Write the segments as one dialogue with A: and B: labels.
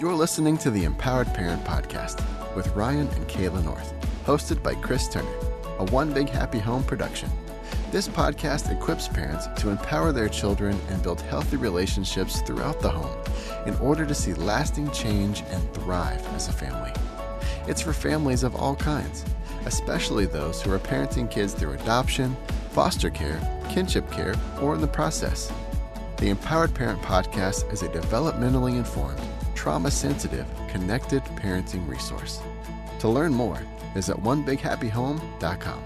A: You're listening to the Empowered Parent Podcast with Ryan and Kayla North, hosted by Chris Turner, a One Big Happy Home production. This podcast equips parents to empower their children and build healthy relationships throughout the home in order to see lasting change and thrive as a family. It's for families of all kinds, especially those who are parenting kids through adoption, foster care, kinship care, or in the process. The Empowered Parent Podcast is a developmentally informed, trauma sensitive, connected parenting resource. To learn more, visit onebighappyhome.com.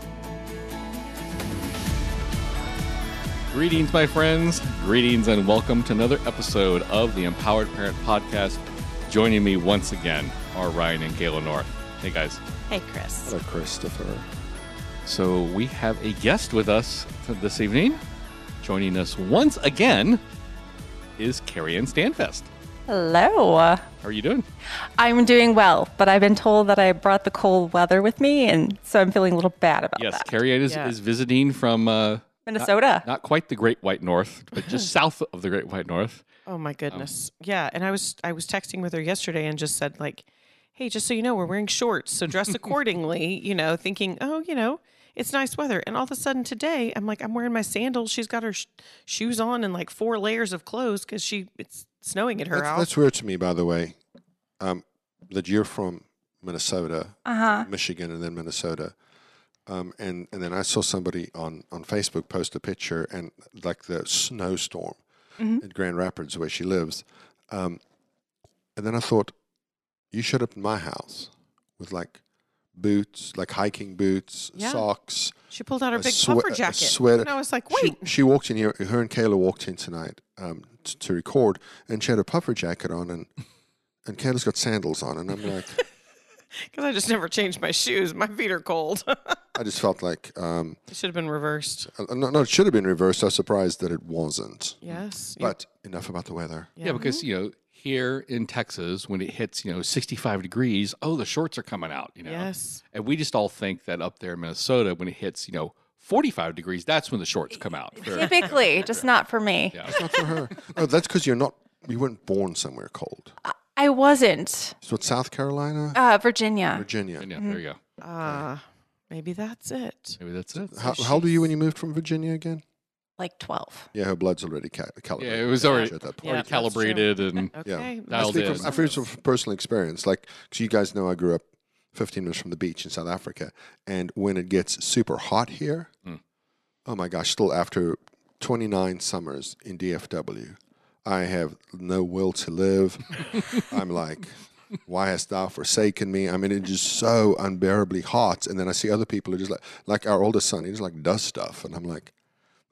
B: Greetings, my friends. Greetings, and welcome to another episode of the Empowered Parent Podcast. Joining me once again are Ryan and Kayla North. Hey, guys.
C: Hey, Chris.
D: Hello, Christopher.
B: So, we have a guest with us this evening. Joining us once again is Carrie Ann Standfest.
C: Hello.
B: How are you doing?
C: I'm doing well, but I've been told that I brought the cold weather with me, and so I'm feeling a little bad about
B: Yes,
C: that.
B: Yes, Carrie Ann is,
C: Yeah.
B: is visiting from uh,
C: Minnesota.
B: not quite the Great White North, but just south of the Great White North.
E: Oh my goodness. yeah, and I was I was texting with her yesterday and just said like, "Hey, just so you know, we're wearing shorts, so dress accordingly." you know, thinking, "Oh, you know, it's nice weather." And all of a sudden today, I'm like, I'm wearing my sandals. She's got her sh- shoes on and like four layers of clothes because she it's snowing at her
D: That's,
E: house.
D: that's weird to me, by the way, um, that you're from Minnesota,
C: Uh huh.
D: Michigan, and then Minnesota. Um, and, and then I saw somebody on, on Facebook post a picture and like the snowstorm
C: Mhm.
D: in Grand Rapids where she lives. Um, and then I thought, you showed up in my house with like boots, like hiking boots,
E: Yeah.
D: socks.
E: she pulled out her
D: a
E: big
D: swe-
E: puffer
D: a
E: jacket.
D: sweater.
E: And I was like, "Wait."
D: she walked in here. Her and Kayla walked in tonight um, t- to record, and she had a puffer jacket on, and and Kayla's got sandals on, and I'm like,
E: Because I just never changed my shoes. My feet are cold.
D: I just felt like, um,
E: it should have been reversed.
D: uh, no, no, it should have been reversed. I was surprised that it wasn't.
E: Yes.
D: But enough about the weather.
B: Yeah, because you know here in Texas, when it hits you know 65 degrees, oh, the shorts are coming out. You know,
E: Yes.
B: and we just all think that up there in Minnesota, when it hits you know 45 degrees, that's when the shorts come out. For-
C: Typically, just not for me.
B: yeah.
D: It's not for her. No, that's because you're not. You weren't born somewhere cold.
C: I wasn't.
D: So it's South Carolina,
C: Uh, Virginia.
D: Virginia.
B: Yeah, there you go.
E: Ah, maybe that's it.
B: Maybe that's it.
D: How, how old were you when you moved from Virginia again?
C: Like 12.
D: Yeah, her blood's already ca- calibrated.
B: Yeah, it was already,
D: at that point.
B: Already
E: that's
B: calibrated and
E: Okay.
D: Yeah. I
B: Dialed
D: speak
B: in.
D: from, I speak from personal experience. Like, because you guys know I grew up 15 minutes from the beach in South Africa. And when it gets super hot here,
B: Hmm.
D: oh my gosh, still after 29 summers in DFW, I have no will to live. I'm like, why hast thou forsaken me? I mean, it's just so unbearably hot. And then I see other people who just like, like our oldest son, he just like does stuff. And I'm like,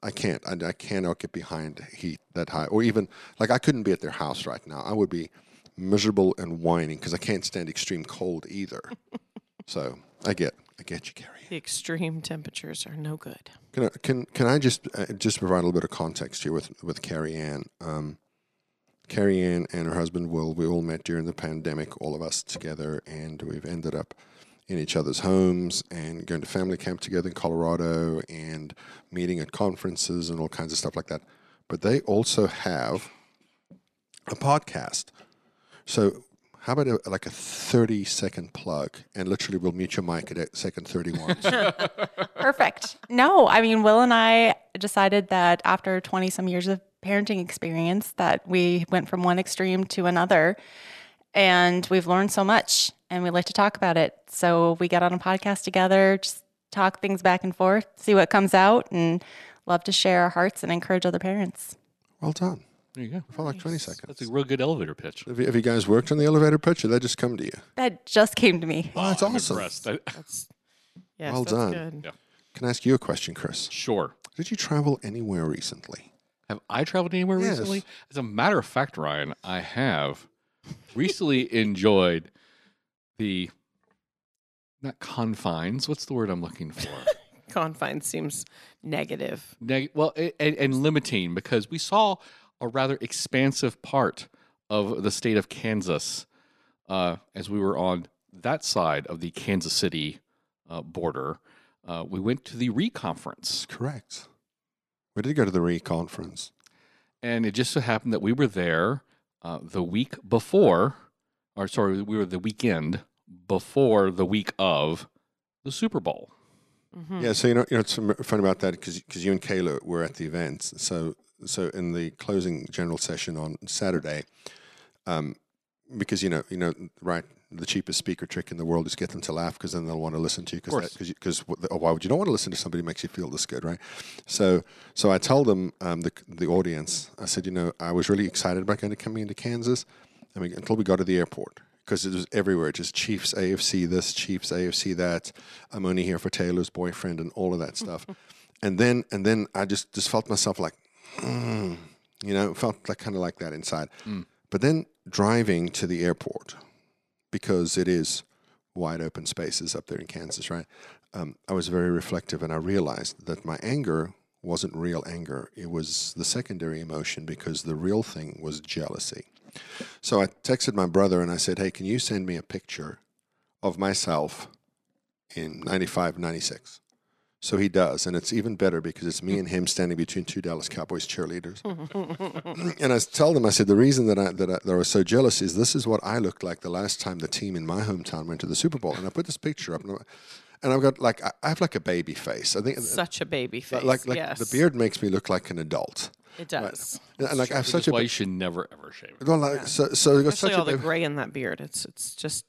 D: I can't. I, I cannot get behind heat that high. Or even, like, I couldn't be at their house right now. I would be miserable and whining because I can't stand extreme cold either. so I get, I get you, Carrie.
E: The extreme temperatures are no good.
D: Can I, can can I just uh, just provide a little bit of context here with with Carrie Ann? Um, Carrie Ann and her husband Will, we all met during the pandemic, all of us together, and we've ended up in each other's homes and going to family camp together in Colorado and meeting at conferences and all kinds of stuff like that. But they also have a podcast. So how about a, like a 30 second plug and literally we'll mute your mic at second 31.
C: Perfect. No, I mean, Will and I decided that after 20 some years of parenting experience that we went from one extreme to another and we've learned so much and we like to talk about it. So we got on a podcast together, just talk things back and forth, see what comes out and love to share our hearts and encourage other parents.
D: well done.
B: there you go.
D: I felt like 20 seconds.
B: That's a real good elevator pitch.
D: Have you, have you guys worked on the elevator pitch or did that just come to you?
C: That just came to me.
D: Oh, that's
B: I'm
D: awesome.
B: impressed. I-
E: That's yes,
D: Well
E: that's
D: done.
E: good.
B: Yeah.
D: Can I ask you a question, Chris?
B: sure.
D: Did you travel anywhere recently?
B: Have I traveled anywhere
D: Yes.
B: recently? As a matter of fact, Ryan, I have recently enjoyed the not confines. What's the word I'm looking for?
E: Confine seems negative.
B: Neg- well, and, and limiting because we saw a rather expansive part of the state of Kansas uh, as we were on that side of the Kansas City uh, border. Uh, we went to the RE conference,
D: Correct. We did you go to the RE conference.
B: and it just so happened that we were there uh, the week before or sorry, we were the weekend before the week of the Super Bowl.
E: Mhm.
D: Yeah, so you know, you know, it's fun about that because you and Kayla were at the event. So, so in the closing general session on Saturday, um, because you know, you know, right, the cheapest speaker trick in the world is get them to laugh because then they'll want to listen to you. Because because oh, why would you don't want to listen to somebody who makes you feel this good, right? So, so I told them um, the the audience, I said, you know, I was really excited about going to coming into Kansas. I mean, until we got to the airport because it was everywhere, just Chiefs AFC this, Chiefs AFC that. I'm only here for Taylor's boyfriend and all of that stuff. and then and then I just just felt myself like, mm, you know, felt like kind of like that inside. But then driving to the airport because it is wide open spaces up there in Kansas, right? Um, I was very reflective and I realized that my anger wasn't real anger. It was the secondary emotion because the real thing was jealousy. So I texted my brother and I said, Hey, can you send me a picture of myself in 95, 96? So he does. And it's even better because it's me mm. and him standing between two Dallas Cowboys cheerleaders. and I tell them, I said, the reason that I, that, I, that I was so jealous is this is what I looked like the last time the team in my hometown went to the Super Bowl. And I put this picture up and, I, and I've got like, I- I have like a baby face. I think uh,
E: Such a baby face.
D: like, like
E: yes.
D: the beard makes me look like an adult.
E: It does.
D: And like I have such a
B: why you should never ever shave it.
D: well, like, so so it got
E: Especially
D: such
E: all
D: a
E: the gray in that beard. It's it's just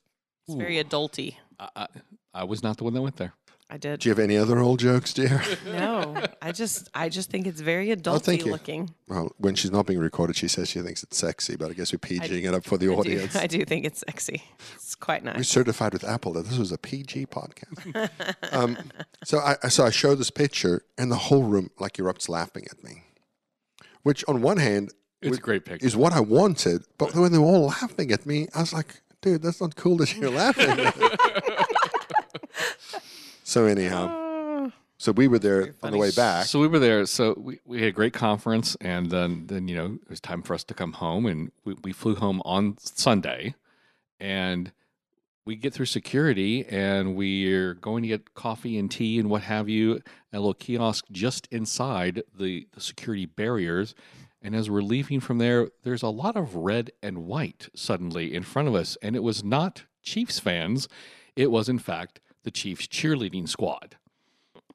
E: it's very adulty.
B: I, I, I was not the one that went there.
E: I did.
D: Do you have any other old jokes, dear?
E: No, I just I just think it's very adulty
D: Oh, thank you.
E: looking.
D: well, when she's not being recorded, she says she thinks it's sexy, but I guess we're PGing it up for the
E: I do,
D: audience.
E: I do think it's sexy. It's quite nice.
D: We
E: nice.
D: certified with Apple that this was a PG podcast. um, so I so I show this picture, and the whole room like erupts laughing at me. Which, on one hand,
B: It's
D: was-
B: a great picture.
D: is what I wanted, but when they were all laughing at me, I was like, "Dude, that's not cool that you're laughing." At me." so anyhow, uh, so we were there on the way back.
B: So we were there. So we, we had a great conference, and then then you know it was time for us to come home, and we, we flew home on Sunday, and we get through security, and we're going to get coffee and tea and what have you, at a little kiosk just inside the, the security barriers. And as we're leaving from there, there's a lot of red and white suddenly in front of us, and it was not Chiefs fans. It was in fact the Chiefs cheerleading squad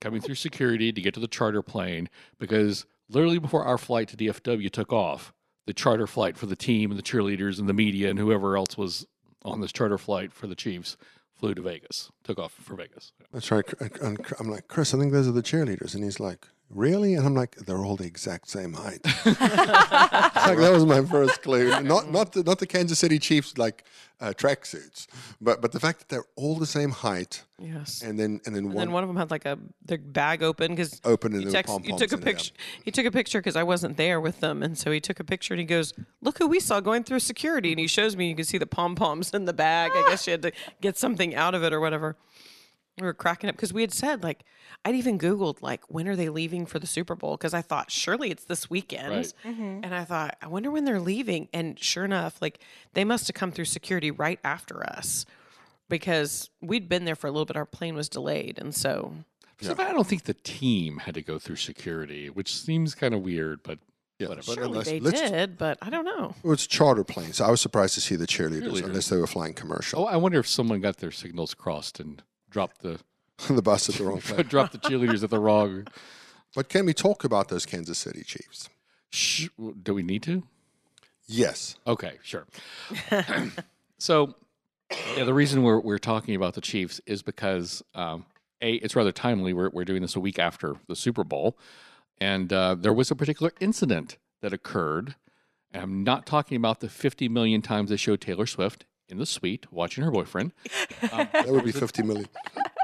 B: coming through security to get to the charter plane because literally before our flight to DFW took off, the charter flight for the team and the cheerleaders and the media and whoever else was on this charter flight for the Chiefs flew to Vegas, took off for Vegas.
D: That's right. Uh, I'm like, Chris, I think those are the cheerleaders. And he's like, really? And I'm like, they're all the exact same height. like, that was my first clue. Not not the, not the Kansas City Chiefs like uh, tracksuits, but but the fact that they're all the same height,
E: Yes.
D: and then and then
E: And
D: one,
E: then one of them had like a their bag open because
D: open and
E: he, text,
D: pom-poms
E: took a
D: in it, yeah.
E: picture. He took a picture because I wasn't there with them, and so he took a picture and he goes, "Look who we saw going through security." And he shows me. You can see the pom poms in the bag. I guess you had to get something out of it or whatever. We were cracking up because we had said like I'd even googled like when are they leaving for the Super Bowl because I thought surely it's this weekend,
B: Right. Mm-hmm.
E: and I thought I wonder when they're leaving. And sure enough, like they must have come through security right after us because we'd been there for a little bit. Our plane was delayed, and so
B: So I don't think the team had to go through security, which seems kind of weird, but
D: Yeah,
B: whatever.
E: Surely
D: unless-
E: they did, but I don't know.
D: It was charter planes. I was surprised to see the cheerleaders,
B: Cheerleaders.
D: unless they were flying commercial.
B: Oh, I wonder if someone got their signals crossed and dropped the
D: the bus at the wrong place.
B: Drop the cheerleaders at the wrong.
D: But can we talk about those Kansas City Chiefs?
B: Sh- do we need to?
D: Yes.
B: Okay, sure. so, yeah, the reason we're we're talking about the Chiefs is because um, a it's rather timely. We're we're doing this a week after the Super Bowl, and uh, there was a particular incident that occurred. And I'm not talking about the 50 million times they showed Taylor Swift in the suite watching her boyfriend.
D: That would be 50 million.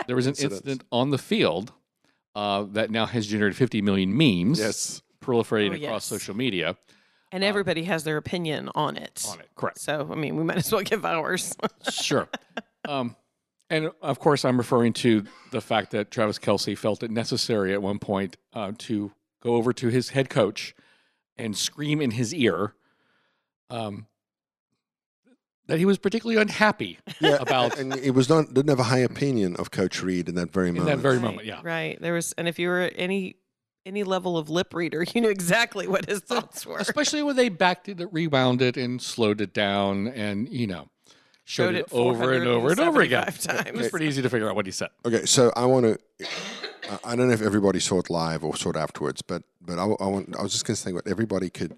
B: There was an
D: Incidents.
B: incident on the field uh, that now has generated 50 million memes.
D: Yes.
B: proliferating
E: Oh,
B: across
E: yes.
B: social media
E: And everybody has their opinion on it.
B: on it. Correct.
E: So, I mean, we might as well give ours.
B: Sure. um, and of course, I'm referring to the fact that Travis Kelce felt it necessary at one point uh, to go over to his head coach and scream in his ear um, that he was particularly unhappy
D: Yeah,
B: about
D: and he was not didn't have a high opinion of Coach Reid in that very moment.
B: in
D: moment.
B: that very
E: Right,
B: moment. Yeah.
E: Right. There was, and if you were any any level of lip reader, you knew exactly what his thoughts were.
B: Especially when they backed it, rewound it, and slowed it down, and you know, showed, it, over and over and over again.
E: 475
B: It was pretty easy to figure out what he said.
D: Okay, so I want to. I don't know if everybody saw it live or saw it afterwards, but but I, I want. I was just going to say what everybody could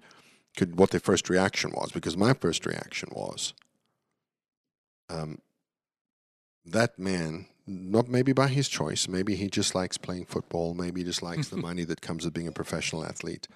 D: could what their first reaction was because my first reaction was, um, that man. Not maybe by his choice. Maybe he just likes playing football. Maybe he just likes the money that comes with being a professional athlete.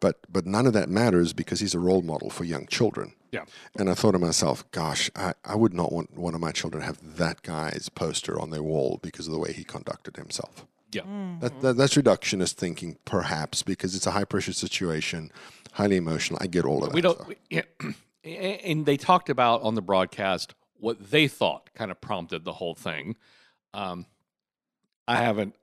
D: But but none of that matters because he's a role model for young children.
B: Yeah.
D: And I thought to myself, gosh, I, I would not want one of my children to have that guy's poster on their wall because of the way he conducted himself.
B: Yeah.
D: That, that, that's reductionist thinking, perhaps, because it's a high pressure situation, highly emotional. I get all of that.
B: we don't we- yeah, and they talked about on the broadcast what they thought kind of prompted the whole thing. Um, i haven't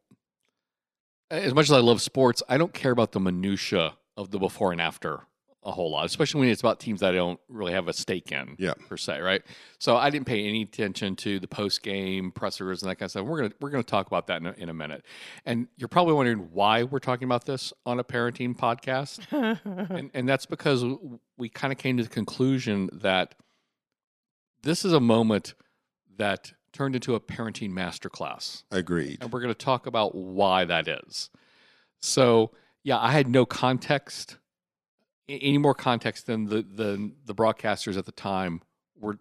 B: as much as i love sports i don't care about the minutia of the before and after a whole lot especially when it's about teams that i don't really have a stake in
D: Yeah.
B: per se right? So i didn't pay any attention to the post game pressers and that kind of stuff. We're gonna we're gonna talk about that in a, in a minute. And you're probably wondering why we're talking about this on a parenting podcast. And, and that's because we kind of came to the conclusion that this is a moment that turned into a parenting masterclass.
D: Agreed.
B: and we're going to talk about why that is. So yeah i had no context any more context than the, the the broadcasters at the time were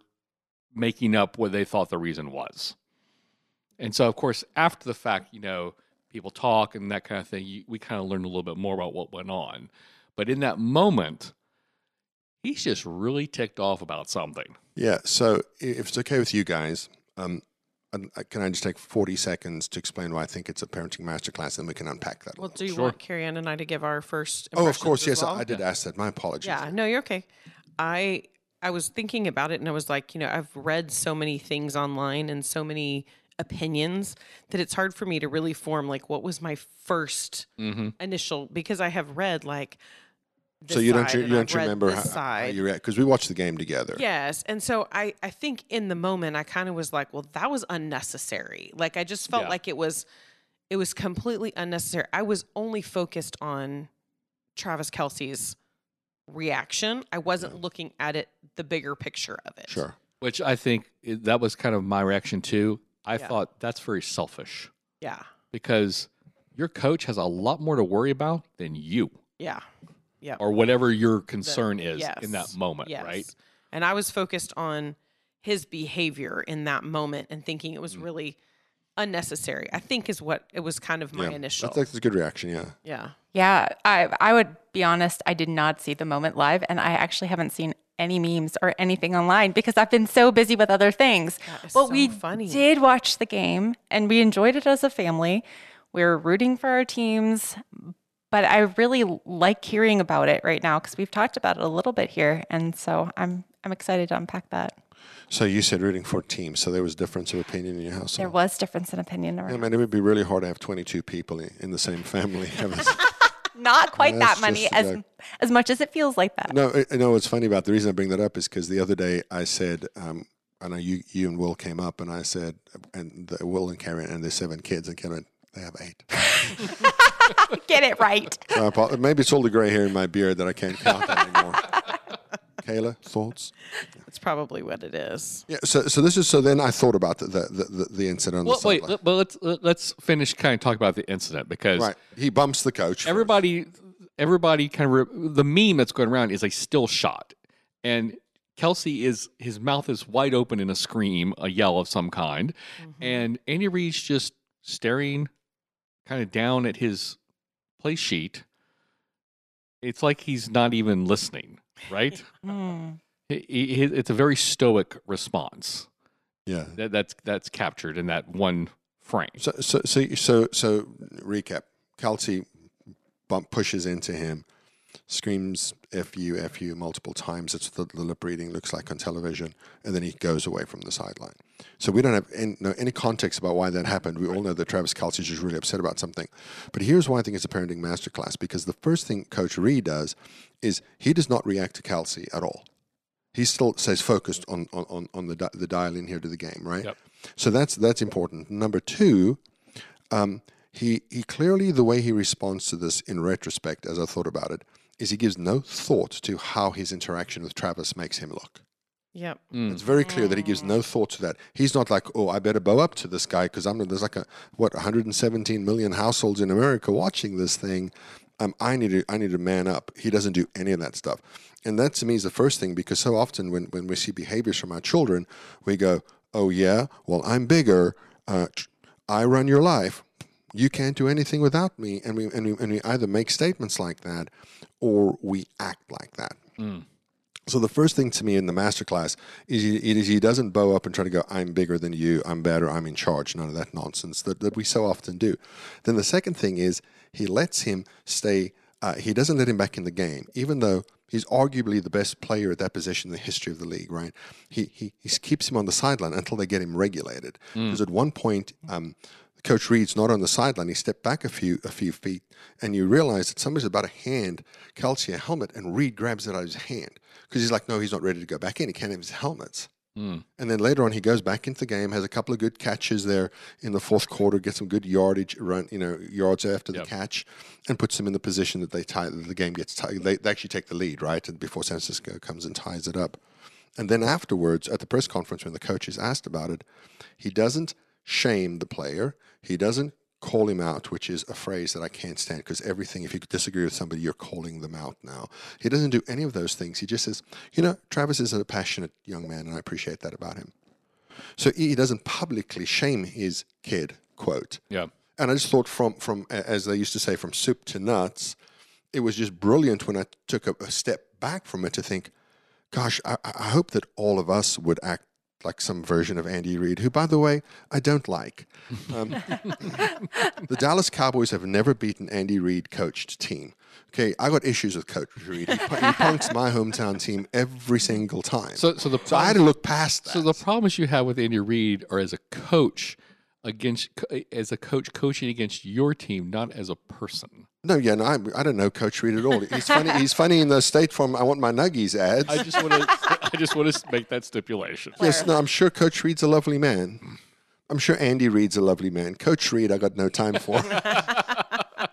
B: making up what they thought the reason was. And so of course after the fact you know people talk and that kind of thing you, we kind of learned a little bit more about what went on. But in that moment he's just really ticked off about something
D: Yeah. So if it's okay with you guys, um, can I just take 40 seconds to explain why I think it's a parenting masterclass and we can unpack that? a
E: Well,
D: little?
E: do you
B: Sure.
E: want Carrie Ann and I to give our first?
D: oh, of course. Yes,
E: well?
D: I did ask that. My apologies.
E: Yeah, no, you're okay. I I was thinking about it and I was like, you know, I've read so many things online and so many opinions that it's hard for me to really form like what was my 1st
B: mm-hmm.
E: initial because I have read like this
D: So you don't,
E: side
D: you
E: and
D: don't remember how, how
E: side.
D: you react because we watched the game together.
E: Yes. And so I, I think in the moment I kind of was like, well, that was unnecessary. Like I just felt
B: Yeah.
E: like it was it was completely unnecessary. I was only focused on Travis Kelce's reaction. I wasn't looking at it the bigger picture of it.
D: Sure.
B: which i think that was kind of my reaction too i
E: Yeah.
B: thought that's very selfish
E: Yeah.
B: because your coach has a lot more to worry about than you
E: Yeah.
B: Or whatever your concern is
E: yes.
B: in that moment,
E: Yes.
B: right?
E: And I was focused on his behavior in that moment and thinking it was
B: Mm.
E: really unnecessary. I think is what it was kind of my
D: yeah.
E: initial.
D: That's, that's a good reaction. Yeah.
E: yeah.
C: Yeah, I I would be honest, I did not see the moment live and I actually haven't seen any memes or anything online because I've been so busy with other things.
E: That is
C: But
E: so
C: we
E: funny.
C: did watch the game and we enjoyed it as a family. We were rooting for our teams, but I really like hearing about it right now because we've talked about it a little bit here and so I'm I'm excited to unpack that.
D: So you said rooting for teams. So there was difference of opinion in your household.
C: There was difference in opinion
D: Yeah,
C: around.
D: man, it would be really hard to have 22 people in the same family.
C: Not quite that many as as much as it feels like that.
D: no, I- I know what's funny about the reason I bring that up is because the other day I said, um, I know you, you and Will came up, and I said, and the, Will and Karen and their seven kids, and Karen, they have eight.
C: Get it right.
D: So I apo- maybe it's all the gray hair in my beard that I can't count anymore. Kayla, thoughts?
E: That's probably what it is.
D: Yeah. So, so this is so. Then I thought about the the, the, the incident on
B: Well,
D: the
B: wait,
D: sideline.
B: let- but let's let- let's finish kind of talk about the incident because
D: Right. He bumps the coach. first.
B: everybody everybody kind of re- the meme that's going around is a still shot, and Kelce is his mouth is wide open in a scream, a yell of some kind, mm-hmm. and Andy Reid's just staring kind of down at his play sheet. It's like he's not even listening, right?
C: Hmm.
B: He- he- it's a very stoic response
D: Yeah.
B: that, that's that's captured in that one frame.
D: So, so, so, so, so, recap. Kelce bump pushes into him, screams "f you, f you" multiple times. It's what the, the lip reading looks like on television, and then he goes away from the sideline. So we don't have any, no, any context about why that happened. We all know that Travis Kelce is just really upset about something. But here's why I think it's a parenting masterclass because the first thing Coach Reid does is he does not react to Kelce at all. He still stays focused on on, on, on the di- the dial in here to the game, right?
B: Yep.
D: So that's that's important. Number two, um, he he clearly the way he responds to this in retrospect, as I thought about it, is he gives no thought to how his interaction with Travis makes him look.
E: Yep.
B: Mm.
D: It's very clear that he gives no thought to that. He's not like, oh, I better bow up to this guy because I'm there's like a what 117 million households in America watching this thing. Um, I need to I need to man up. He doesn't do any of that stuff, and that to me is the first thing because so often when when we see behaviors from our children, we go, oh yeah, well I'm bigger. Uh, I run your life. You can't do anything without me, and we and we, and we either make statements like that, or we act like that.
B: Mm.
D: So the first thing to me in the masterclass is he, is he doesn't bow up and try to go, I'm bigger than you, I'm better, I'm in charge. None of that nonsense that, that we so often do. Then the second thing is he lets him stay, uh, he doesn't let him back in the game, even though he's arguably the best player at that position in the history of the league, right? He, he, he keeps him on the sideline until they get him regulated. Because at one point, um, Coach Reid's not on the sideline. He stepped back a few a few feet, and you realize that somebody's about to hand Kelce a helmet, and Reid grabs it out of his hand because he's like, no, he's not ready to go back in. He can't have his helmets.
B: Mm.
D: And then later on, he goes back into the game, has a couple of good catches there in the fourth quarter, gets some good yardage run, you know, yards after the
B: Yep.
D: catch, and puts them in the position that they tie. That the game gets tied. They, they actually take the lead, right? And before San Francisco comes and ties it up. And then afterwards, at the press conference, when the coach is asked about it, he doesn't shame the player. He doesn't call him out, which is a phrase that I can't stand because everything, if you disagree with somebody, you're calling them out now. He doesn't do any of those things. He just says, you know, Travis is a passionate young man, and I appreciate that about him. So he doesn't publicly shame his kid, quote.
B: Yeah.
D: And I just thought from from as they used to say, from soup to nuts, it was just brilliant when I took a, a step back from it to think, gosh, I, I hope that all of us would act like some version of Andy Reid, who, by the way, I don't like. Um, the Dallas Cowboys have never beaten Andy Reid coached team. Okay, I got issues with Coach Reid. He, he punks my hometown team every single time. So,
B: So, so the
D: so I had to look past that.
B: So the problems you have with Andy Reid are as a coach against as a coach coaching against your team, not as a person.
D: No, yeah, no, I, I don't know Coach Reid at all. He's funny. He's funny in the State Farm. I want my nuggies ads.
B: I just want to I just want to make that stipulation.
D: Yes, no, I'm sure Coach Reid's a lovely man. I'm sure Andy Reid's a lovely man. Coach Reid, I got no time for.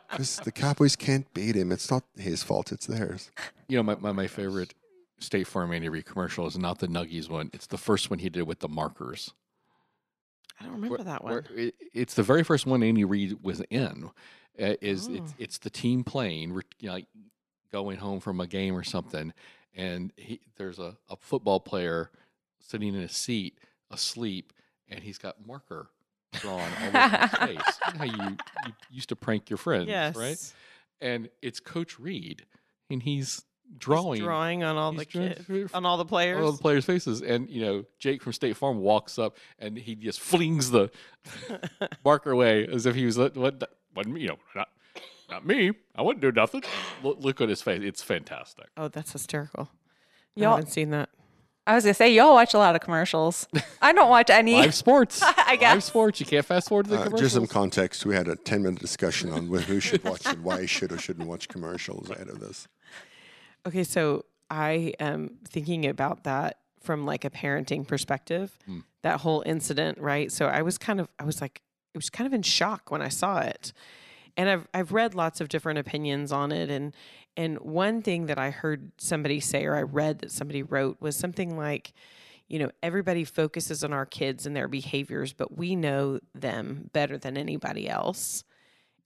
D: Because the Cowboys can't beat him. It's not his fault, it's theirs.
B: You know, my, my, my favorite State Farm Andy Reid commercial is not the Nuggies one. It's the first one he did with the markers.
E: I don't remember that one.
B: it- it's the very first one Andy Reid was in. Uh, is it's
E: Oh.
B: it's the team playing, you know, like going home from a game or something, and he, there's a, a football player sitting in a seat asleep, and he's got marker drawn all over his face. You know how you, you used to prank your friends,
E: Yes.
B: right? And it's Coach Reid, and he's
E: He's
B: drawing
E: drawing on all the kids, on all the players.
B: all the players' faces. And you know, Jake from State Farm walks up and he just flings the marker away as if he was what what wasn't me, you know, not not me. I wouldn't do nothing. Look, look at his face. It's fantastic.
E: oh, that's hysterical.
C: Y'all,
E: haven't seen that.
C: I was gonna say y'all watch a lot of commercials. I don't watch any.
B: Live sports.
C: I guess
B: Live
C: guess.
B: sports. You can't fast forward to the
D: Uh,
B: commercials.
D: just some context. We had a 10 minute discussion on wh- who should watch and why you should or shouldn't watch commercials ahead of this.
E: Okay, so I am thinking about that from like a parenting perspective.
B: Hmm.
E: That whole incident, right? So I was kind of I was like it was kind of in shock when I saw it. And I've I've read lots of different opinions on it and and one thing that I heard somebody say or I read that somebody wrote was something like you know, everybody focuses on our kids and their behaviors, but we know them better than anybody else.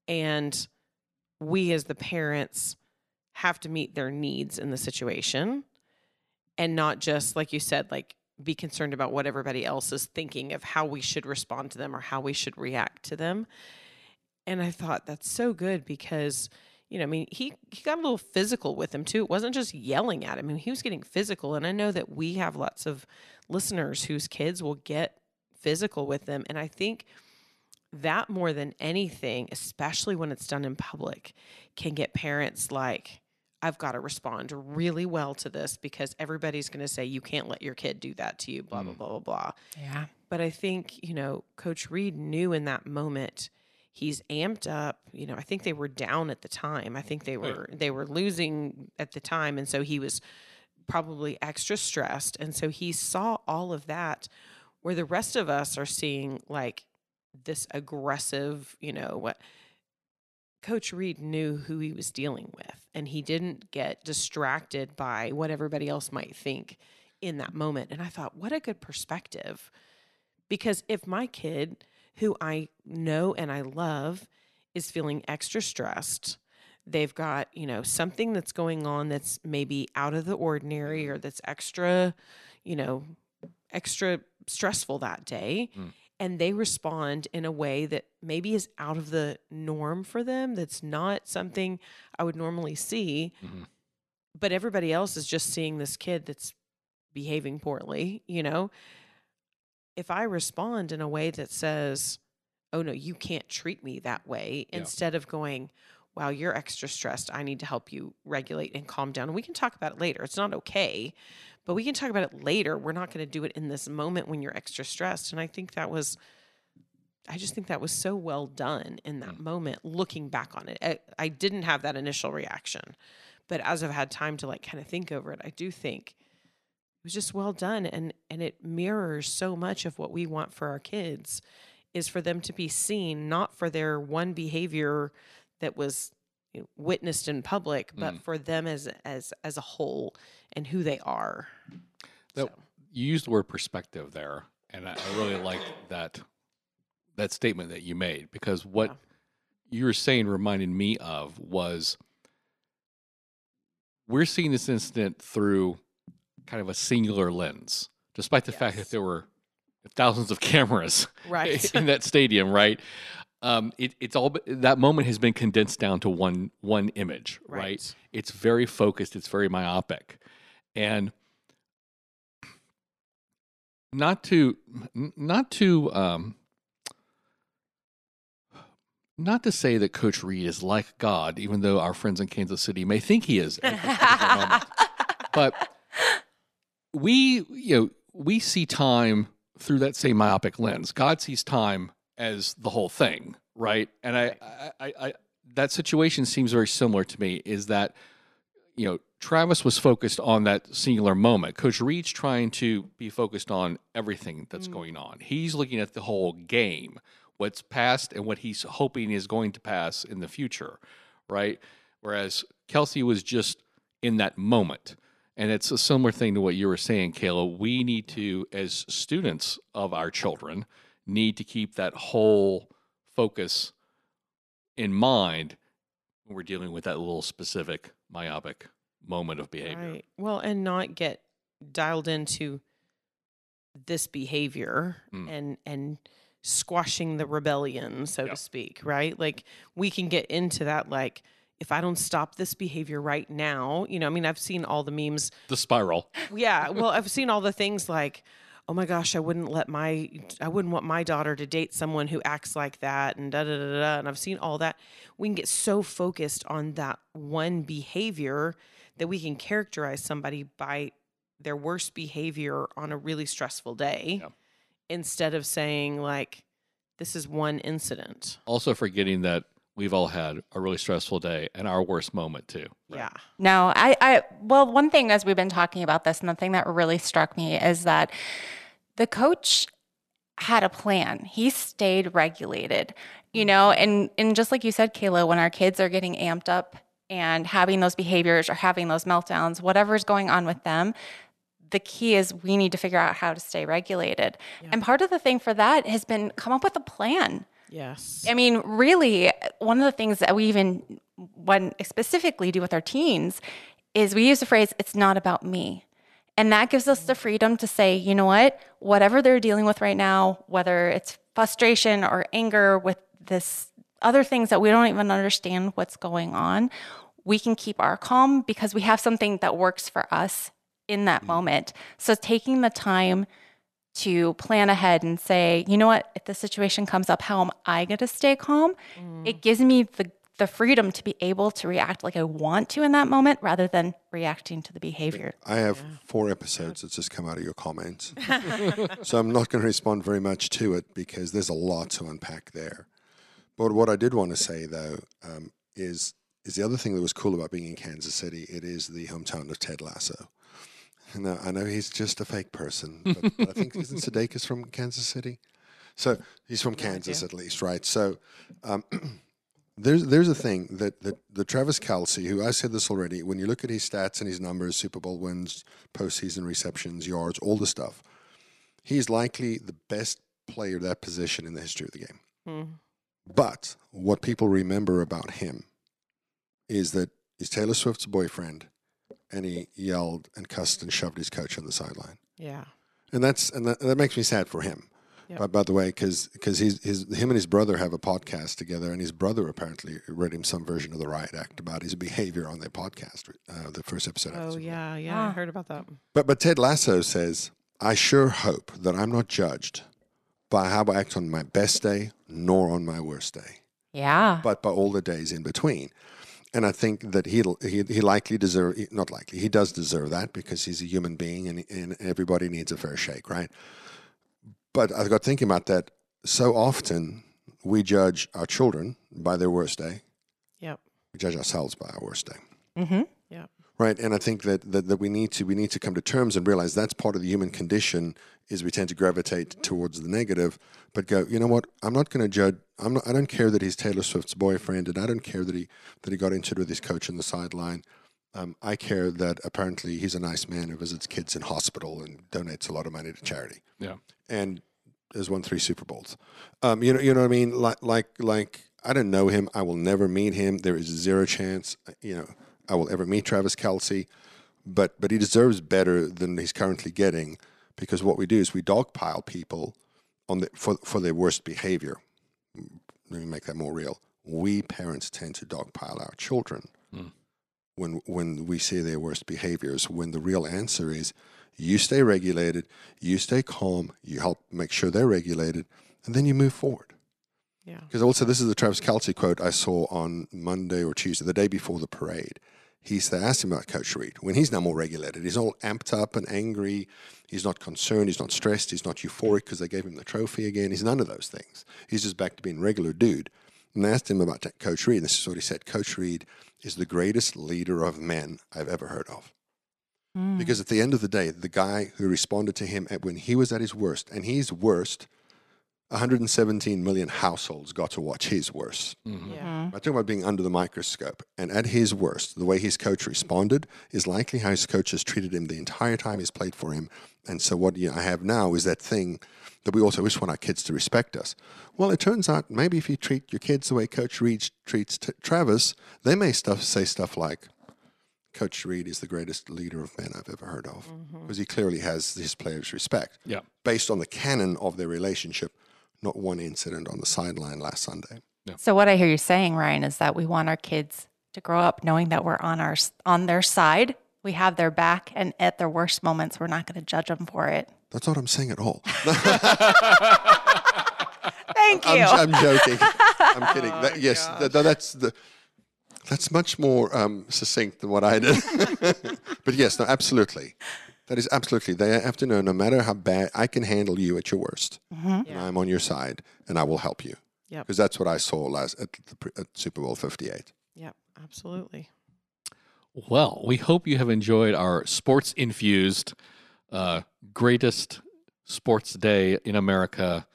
E: And we as the parents have to meet their needs in the situation and not just like you said like be concerned about what everybody else is thinking of how we should respond to them or how we should react to them. And i thought that's so good because you know i mean he he got a little physical with him too. It wasn't just yelling at him. I mean, he was getting physical and i know that we have lots of listeners whose kids will get physical with them. And i think that more than anything, especially when it's done in public, can get parents like, I've got to respond really well to this because everybody's going to say, you can't let your kid do that to you, blah, blah, mm. blah, blah, blah.
C: Yeah.
E: But I think, you know, Coach Reid knew in that moment he's amped up. You know, I think they were down at the time. I think they
B: Right.
E: were they were losing at the time. And so he was probably extra stressed. And so he saw all of that where the rest of us are seeing like this aggressive, you know, what Coach Reid knew who he was dealing with, and he didn't get distracted by what everybody else might think in that moment. And I thought, what a good perspective. Because if my kid, who I know and I love, is feeling extra stressed, they've got, you know, something that's going on that's maybe out of the ordinary or that's extra, you know, extra stressful that day.
B: Mm.
E: And they respond in a way that maybe is out of the norm for them. That's not something I would normally see.
B: Mhm.
E: But everybody else is just seeing this kid that's behaving poorly, you know? If I respond in a way that says, oh no, you can't treat me that way,
B: Yeah.
E: instead of going, wow, you're extra stressed. I need to help you regulate and calm down. And we can talk about it later. It's not okay, but we can talk about it later. We're not going to do it in this moment when you're extra stressed. And I think that was, I just think that was so well done in that mm. moment, looking back on it. I, I didn't have that initial reaction, but as I've had time to like kind of think over it, I do think it was just well done. And, and it mirrors so much of what we want for our kids is for them to be seen, not for their one behavior that was you know, witnessed in public, but mm. for them as as as a whole and who they are.
B: That-
E: So,
B: you used the word perspective there, and I, I really liked that that statement that you made because what
E: Yeah.
B: you were saying reminded me of was we're seeing this incident through kind of a singular lens, despite the fact that there were thousands of cameras
E: right.
B: in that stadium, right? Um, it, it's all that moment has been condensed down to one one image, right?
E: Right.
B: It's very focused. It's very myopic, and not to not to um, not to say that Coach Reid is like God, even though our friends in Kansas City may think he is. but we you know we see time through that same myopic lens. God sees time as the whole thing, right? And I, I, I, I that situation seems very similar to me. Is that you know Travis was focused on that singular moment. Coach Reid's trying to be focused on everything that's
E: Mm.
B: going on. He's looking at the whole game, what's past and what he's hoping is going to pass in the future, right? Whereas Kelce was just in that moment. And it's a similar thing to what you were saying, Kayla. We need to, as students of our children, need to keep that whole focus in mind when we're dealing with that little specific myopic moment of behavior.
E: Right. Well, and not get dialed into this behavior
B: Mm.
E: and and squashing the rebellion, so
B: Yep.
E: to speak, right? Like we can get into that like if I don't stop this behavior right now, you know, I mean, I've seen all the memes
B: The spiral.
E: yeah well i've seen all the things like oh my gosh i wouldn't let my i wouldn't want my daughter to date someone who acts like that and da da da da and i've seen all that we can get so focused on that one behavior that we can characterize somebody by their worst behavior on a really stressful day
B: Yeah.
E: instead of saying like this is one incident
B: Also forgetting that we've all had a really stressful day and our worst moment too. right?
E: yeah
C: No, I, I, well, one thing as we've been talking about this, and the thing that really struck me is that the coach had a plan. He stayed regulated, you know, and, and just like you said, Kayla, when our kids are getting amped up and having those behaviors or having those meltdowns, whatever's going on with them, the key is we need to figure out how to stay regulated. And part of the thing for that has been come up with a plan.
E: yes
C: I mean, really, one of the things that we even when specifically do with our teens is we use the phrase, it's not about me. And that gives us the freedom to say, you know what, whatever they're dealing with right now, whether it's frustration or anger with this other things that we don't even understand what's going on, we can keep our calm because we have something that works for us in that mm. moment. So taking the time to plan ahead and say, you know what, if the situation comes up, how am I going to stay calm? It mm. gives me the the freedom to be able to react like I want to in that moment rather than reacting to the behavior.
D: I have four episodes that's just come out of your comments. so I'm not going to respond very much to it because there's a lot to unpack there. But what I did want to say, though, um, is is the other thing that was cool about being in Kansas City. It is the hometown of Ted Lasso. Now, I know he's just a fake person, but, but I think isn't Sudeikis from Kansas City? So he's from Kansas at least, right? So um, there's there's a thing that that the Travis Kelce, who I said this already, when you look at his stats and his numbers, Super Bowl wins, postseason receptions, yards, all the stuff, he's likely the best player of that position in the history of the game.
E: Hmm.
D: But what people remember about him is that he's Taylor Swift's boyfriend, and he yelled and cussed and shoved his coach on the sideline
E: Yeah.
D: and that's and that, that makes me sad for him.
E: Yep.
D: By, by the way, because his his him and his brother have a podcast together, and his brother apparently read him some version of the riot act about his behavior on their podcast, uh, the first episode.
E: Oh
D: Super Bowl.
E: yeah, yeah. I
C: Ah.
E: heard about that.
D: But but Ted Lasso says, I sure hope that I'm not judged by how I act on my best day, nor on my worst day,
C: Yeah.
D: but by all the days in between. And I think that he'll, he he likely deserve not likely he does deserve that because he's a human being and, and everybody needs a fair shake, right? But I got thinking about that. So often we judge our children by their worst day.
E: Yep.
D: We judge ourselves by our worst day
C: Mm-hmm. Yeah.
D: Right and i think that, that that we need to we need to come to terms and realize that's part of the human condition is we tend to gravitate towards the negative but go you know what i'm not going to judge i'm not i don't care that he's taylor swift's boyfriend and i don't care that he that he got into it with his coach on the sideline um, i care that apparently he's a nice man who visits kids in hospital and donates a lot of money to charity
B: Yeah.
D: and has won three super bowls um, you know you know what i mean like like like i don't know him i will never meet him there is zero chance you know I will ever meet Travis Kelce, but but he deserves better than he's currently getting because what we do is we dogpile people on the for for their worst behavior. Let me make that more real. We parents tend to dogpile our children
B: Hmm.
D: When when we see their worst behaviors. When the real answer is you stay regulated, you stay calm, you help make sure they're regulated, and then you move forward.
E: Yeah.
D: Because also, this is the Travis Kelce quote I saw on Monday or Tuesday, the day before the parade. He said, asked him about Coach Reid when he's now more regulated. He's all amped up and angry. He's not concerned. He's not stressed. He's not euphoric because they gave him the trophy again. He's none of those things. He's just back to being regular dude. And I asked him about Coach Reid. And this is what he said Coach Reid is the greatest leader of men I've ever heard of. Hmm. Because at the end of the day, the guy who responded to him at when he was at his worst, and he's worst, 117 million households got to watch his worst.
B: Mhm.
E: Yeah.
C: Mm-hmm.
D: I'm talking about being under the microscope. And at his worst, the way his coach responded is likely how his coach has treated him the entire time he's played for him. And so what you know, I have now is that thing that we also wish want our kids to respect us. Well, it turns out maybe if you treat your kids the way Coach Reid treats t- Travis, they may stuff say stuff like, Coach Reid is the greatest leader of men I've ever heard of because he clearly has his players' respect
B: Yeah.
D: based on the canon of their relationship, not one incident on the sideline last Sunday.
C: So what I hear you saying, Ryan, is that we want our kids to grow up knowing that we're on our on their side. We have their back, and at their worst moments, we're not going to judge them for it.
D: That's not what I'm saying at all.
C: Thank you.
D: I'm, I'm joking. I'm kidding.
E: Oh,
D: That- yes, th- th- that's the. That's much more um, succinct than what I did. but yes, no, absolutely. That is absolutely. They have to know no matter how bad, I can handle you at your worst.
C: Mhm.
D: And I'm on your side and I will help you.
E: Yep.
D: Because that's what I saw last at, the, at Super Bowl 58.
E: Yep. Absolutely.
B: Well, we hope you have enjoyed our sports infused uh, greatest sports day in America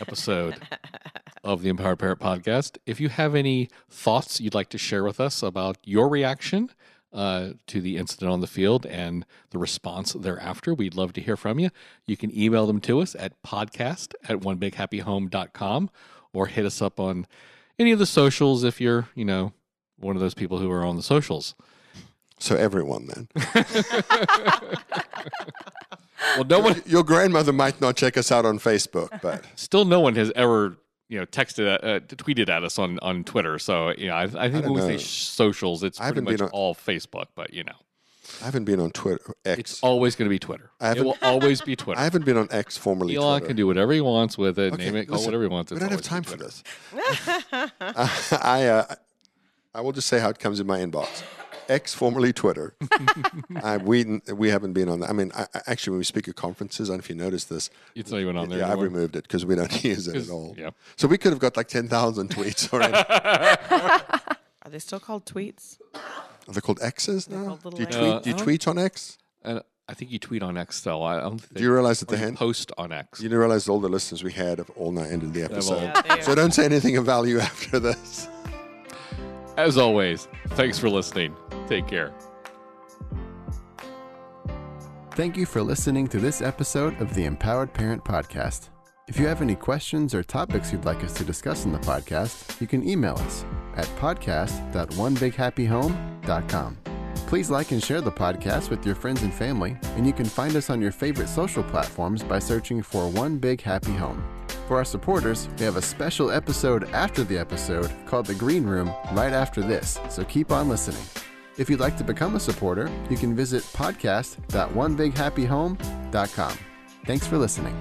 B: episode of the Empowered Parent Podcast. If you have any thoughts you'd like to share with us about your reaction uh, to the incident on the field and the response thereafter, we'd love to hear from you. You can email them to us at podcast at onebighappyhome.com or hit us up on any of the socials if you're, you know, one of those people who are on the socials.
D: So everyone then.
B: Well, no one,
D: Your grandmother might not check us out on Facebook, but
B: still, no one has ever, you know, texted, uh, tweeted at us on on Twitter. So, you know, I, I think
D: don't
B: when we say socials, it's
D: I
B: pretty much
D: on-
B: all Facebook. But you know,
D: I haven't been on Twitter. X.
B: it's always going to be Twitter.
D: I
B: It will always be Twitter.
D: I haven't been on X, formerly
B: Elon
D: Twitter.
B: can do whatever he wants with it.
D: Okay,
B: name it, call it whatever he wants.
D: We don't have time for this. I uh, I will just say how it comes in my inbox. X, formerly Twitter. uh, we we haven't been on that. I mean, I, I- actually, when we speak at conferences, I don't know if you noticed this.
B: It's not even on there.
D: yeah, I've
B: anymore.
D: removed it because we don't use it at all.
B: Yeah.
D: So we could have got like ten thousand tweets already.
E: Are they still called tweets?
D: Are they called X's now?
E: called little
D: Do you
E: X.
D: tweet? Do you
E: Oh.
D: tweet on X?
B: And I think you tweet on X though. I don't think
D: Do you realize that
B: or
D: the
B: you
D: hand?
B: post on X.
D: You didn't realize all the listeners we had have all now ended the episode.
E: Yeah, they
D: So don't say anything of value after this.
B: As always, thanks for listening. Take care.
A: Thank you for listening to this episode of the Empowered Parent Podcast. If you have any questions or topics you'd like us to discuss in the podcast, you can email us at podcast.onebighappyhome.com. Please like and share the podcast with your friends and family, and you can find us on your favorite social platforms by searching for One Big Happy Home. For our supporters, we have a special episode after the episode called The Green Room right after this, so keep on listening. If you'd like to become a supporter, you can visit podcast.onebighappyhome.com. Thanks for listening.